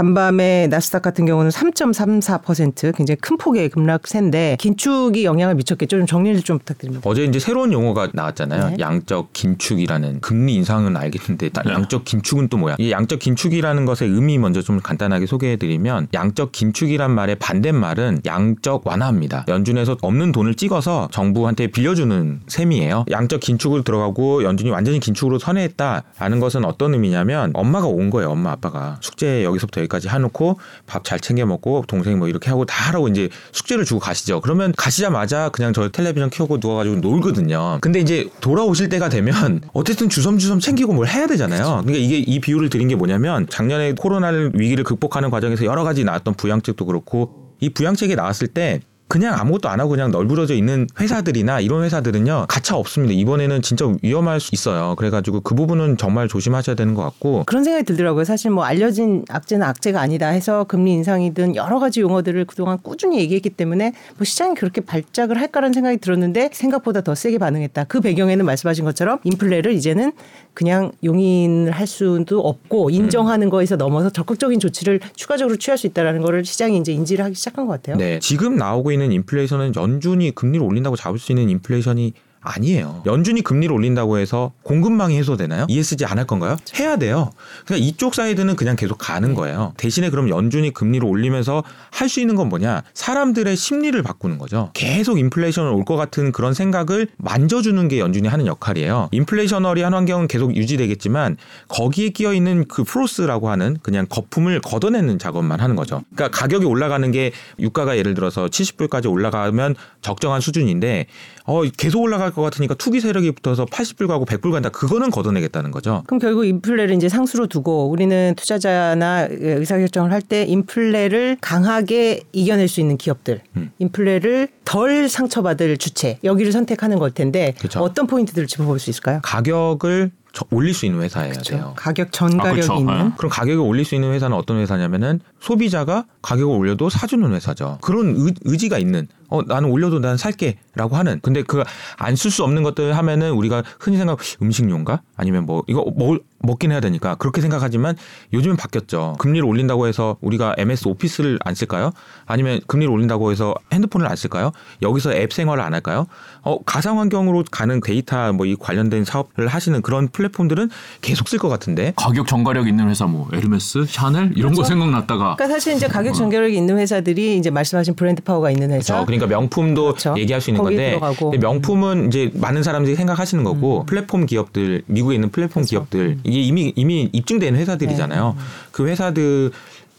간밤에 나스닥 같은 경우는 3.34% 굉장히 큰 폭의 급락세인데 긴축이 영향을 미쳤겠죠. 좀 정리를 좀 부탁드립니다. 어제 이제 새로운 용어가 나왔잖아요. 네. 양적 긴축이라는 금리 인상은 알겠는데 나- 양적 긴축은 또 뭐야? 이 양적 긴축이라는 것의 의미 먼저 좀 간단하게 소개해드리면 양적 긴축이란 말의 반대말은 양적 완화입니다. 연준에서 없는 돈을 찍어서 정부한테 빌려주는 셈이에요. 양적 긴축으로 들어가고 연준이 완전히 긴축으로 선회했다라는 것은 어떤 의미냐면 엄마가 온 거예요. 엄마 아빠가 숙제 여기서부터 여기까지 해놓고 밥 잘 챙겨 먹고 동생 뭐 이렇게 하고 다 하라고 이제 숙제를 주고 가시죠. 그러면 가시자마자 그냥 저 텔레비전 켜고 누워가지고 놀거든요. 근데 이제 돌아오실 때가 되면 어쨌든 주섬주섬 챙기고 뭘 해야 되잖아요. 그러니까 이게 이 비유를 드린 게 뭐냐면 작년에 코로나 위기를 극복하는 과정에서 여러 가지 나왔던 부양책도 그렇고 이 부양책이 나왔을 때 그냥 아무것도 안 하고 그냥 널브러져 있는 회사들이나 이런 회사들은요 가차 없습니다. 이번에는 진짜 위험할 수 있어요. 그래가지고 그 부분은 정말 조심하셔야 되는 것 같고 그런 생각이 들더라고요. 사실 뭐 알려진 악재는 악재가 아니다 해서 금리 인상이든 여러 가지 용어들을 그동안 꾸준히 얘기했기 때문에 뭐 시장이 그렇게 발작을 할까라는 생각이 들었는데 생각보다 더 세게 반응했다. 그 배경에는 말씀하신 것처럼 인플레를 이제는 그냥 용인을 할 수도 없고 인정하는 거에서 넘어서 적극적인 조치를 추가적으로 취할 수 있다라는 거를 시장이 이제 인지를 하기 시작한 것 같아요. 네, 지금 나오고 있는 인플레이션은 연준이 금리를 올린다고 잡을 수 있는 인플레이션이 아니에요. 연준이 금리를 올린다고 해서 공급망이 해소되나요? ESG 안 할 건가요? 해야 돼요. 그러니까 이쪽 사이드는 그냥 계속 가는 거예요. 대신에 그럼 연준이 금리를 올리면서 할 수 있는 건 뭐냐? 사람들의 심리를 바꾸는 거죠. 계속 인플레이션을 올 것 같은 그런 생각을 만져주는 게 연준이 하는 역할이에요. inflationary한 환경은 계속 유지되겠지만 거기에 끼어 있는 그 froth라고 하는 그냥 거품을 걷어내는 작업만 하는 거죠. 그러니까 가격이 올라가는 게 유가가 예를 들어서 70불까지 올라가면 적정한 수준인데 어 계속 올라 갈 것 같으니까 투기 세력이 붙어서 80불 가고 100불 간다. 그거는 걷어내겠다는 거죠. 그럼 결국 인플레를 이제 상수로 두고 우리는 투자자나 의사결정을 할 때 인플레를 강하게 이겨낼 수 있는 기업들, 음. 인플레를 덜 상처받을 주체 여기를 선택하는 걸 텐데 그쵸. 어떤 포인트들을 짚어볼 수 있을까요? 가격을 저- 올릴 수 있는 회사여야 그렇죠. 돼요. 가격 전 아, 가격이 그렇죠. 있는 네. 그럼 가격을 올릴 수 있는 회사는 어떤 회사냐면은 소비자가 가격을 올려도 사주는 회사죠. 그런 의, 의지가 있는 어 나는 올려도 난 살게라고 하는 근데 그 안 쓸 수 없는 것들 하면은 우리가 흔히 생각 음식료인가 아니면 뭐 이거 먹 먹긴 해야 되니까 그렇게 생각하지만 요즘은 바뀌었죠. 금리를 올린다고 해서 우리가 MS 오피스를 안 쓸까요? 아니면 금리를 올린다고 해서 핸드폰을 안 쓸까요? 여기서 앱 생활을 안 할까요? 어 가상 환경으로 가는 데이터 뭐 이 관련된 사업을 하시는 그런 플랫폼들은 계속 쓸 것 같은데 가격 전가력 있는 회사 뭐 에르메스, 샤넬 이런 거 생각났다가 그러니까 사실 이제 가격 전가력이 있는 회사들이 이제 말씀하신 브랜드 파워가 있는 회사. 그렇죠. 그러니까 명품도 그렇죠. 얘기할 수 있는 건데. 음. 명품은 이제 많은 사람들이 생각하시는 거고 플랫폼 기업들 미국에 있는 플랫폼 그렇죠. 기업들 이게 이미 이미 입증된 회사들이잖아요. 네. 그 회사들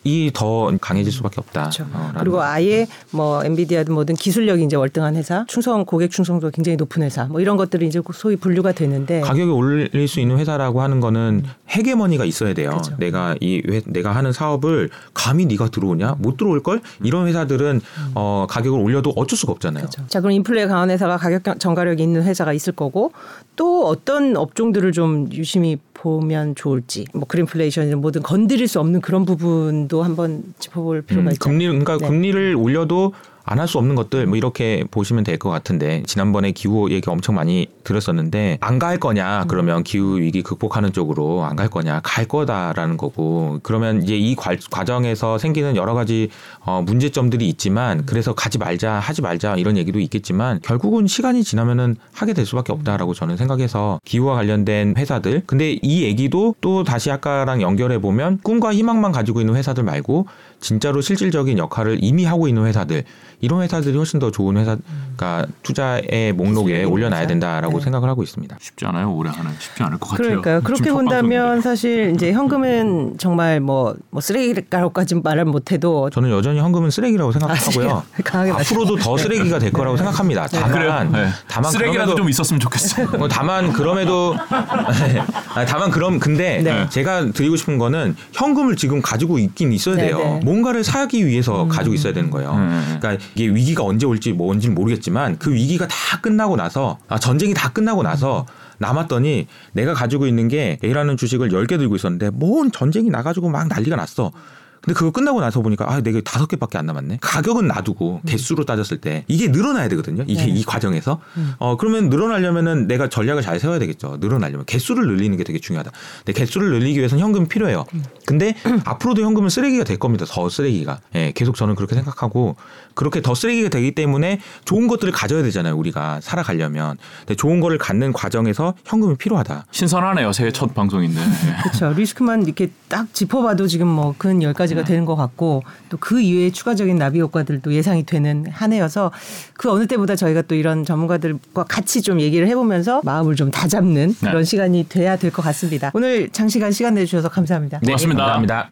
이 더 강해질 수밖에 없다. 그렇죠. 어, 그리고 아예 뭐 엔비디아든 뭐든 기술력이 이제 월등한 회사, 충성 고객 충성도가 굉장히 높은 회사, 뭐 이런 것들이 이제 소위 분류가 되는데 가격이 올릴 수 있는 회사라고 하는 거는 헤게머니가 있어야 돼요. 음. 그렇죠. 내가 이 회, 내가 하는 사업을 감히 네가 들어오냐? 못 들어올 걸? 이런 회사들은 어, 가격을 올려도 어쩔 수가 없잖아요. 음. 그렇죠. 자, 그럼 인플레 강한 회사가 가격 전가력이 있는 회사가 있을 거고 또 어떤 업종들을 좀 유심히 보면 좋을지 뭐 그린플레이션이든 뭐든 건드릴 수 없는 그런 부분도 한번 짚어볼 필요가 음, 있죠. 금리 그러니까 네. 금리를 올려도 안 할 수 없는 것들 뭐 이렇게 보시면 될 것 같은데 지난번에 기후 얘기 엄청 많이 들었었는데 안갈 음. 거냐 그러면 기후 위기 극복하는 쪽으로 안 갈 거냐 갈 거다라는 거고 그러면 이제 이 과, 과정에서 생기는 여러 가지 어, 문제점들이 있지만 그래서 가지 말자 하지 말자 이런 얘기도 있겠지만 결국은 시간이 지나면은 하게 될 수밖에 없다라고 저는 생각해서 기후와 관련된 회사들 근데 이 얘기도 또 다시 아까랑 연결해 보면 꿈과 희망만 가지고 있는 회사들 말고 진짜로 실질적인 역할을 이미 하고 있는 회사들 이런 회사들이 훨씬 더 좋은 회사가 투자의 목록에 올려놔야? 된다라고 네. 생각을 하고 있습니다. 쉽지 않아요. 올해 하나 쉽지 않을 것 같아요. 그러니까요. 그렇게 본다면. 사실 이제 현금은 정말 뭐, 뭐 쓰레기라고까지 말을 못해도 저는 여전히 현금은 쓰레기라고 생각하고요. 아, 강하게 앞으로도 더 쓰레기가 될 거라고 생각합니다. 다만. 네. 다만 쓰레기라도 그럼에도- 좀 있었으면 좋겠어요. 어, 다만 그럼에도 아, 다만 그럼 근데 네. 제가 드리고 싶은 거는 현금을 지금 가지고 있긴 있어야 네, 돼요. 네. 뭔가를 사기 위해서 가지고 있어야 되는 거예요. 음. 그러니까 이게 위기가 언제 올지 뭔지는 모르겠지만 그 위기가 다 끝나고 나서 아, 전쟁이 다 끝나고 나서 남았더니 내가 가지고 있는 게 A라는 주식을 10개 들고 있었는데 뭔 전쟁이 나가지고 막 난리가 났어. 근데 그거 끝나고 나서 보니까 아 내가 다섯 개밖에 안 남았네. 가격은 놔두고 개수로 따졌을 때 이게 늘어나야 되거든요. 이게 네. 이 과정에서 어 그러면 늘어나려면은 내가 전략을 잘 세워야 되겠죠. 늘어나려면 개수를 늘리는 게 되게 중요하다. 근데 개수를 늘리기 위해서는 현금이 필요해요. 근데 앞으로도 현금은 쓰레기가 될 겁니다. 더 쓰레기가. 예, 계속 저는 그렇게 생각하고 그렇게 더 쓰레기가 되기 때문에 좋은 것들을 가져야 되잖아요. 우리가 살아가려면. 근데 좋은 거를 갖는 과정에서 현금이 필요하다. 신선하네요. 새해 첫 방송인데. 예. 그렇죠. 리스크만 이렇게 딱 짚어봐도 지금 뭐 근 열 가지가 되는 것 같고 또 그 이외에 추가적인 나비 효과들도 예상이 되는 한 해여서 그 어느 때보다 저희가 또 이런 전문가들과 같이 좀 얘기를 해보면서 마음을 좀 다잡는 그런 네. 시간이 돼야 될 것 같습니다. 오늘 장시간 시간 내주셔서 감사합니다. 고맙습 니다. 감사합니다.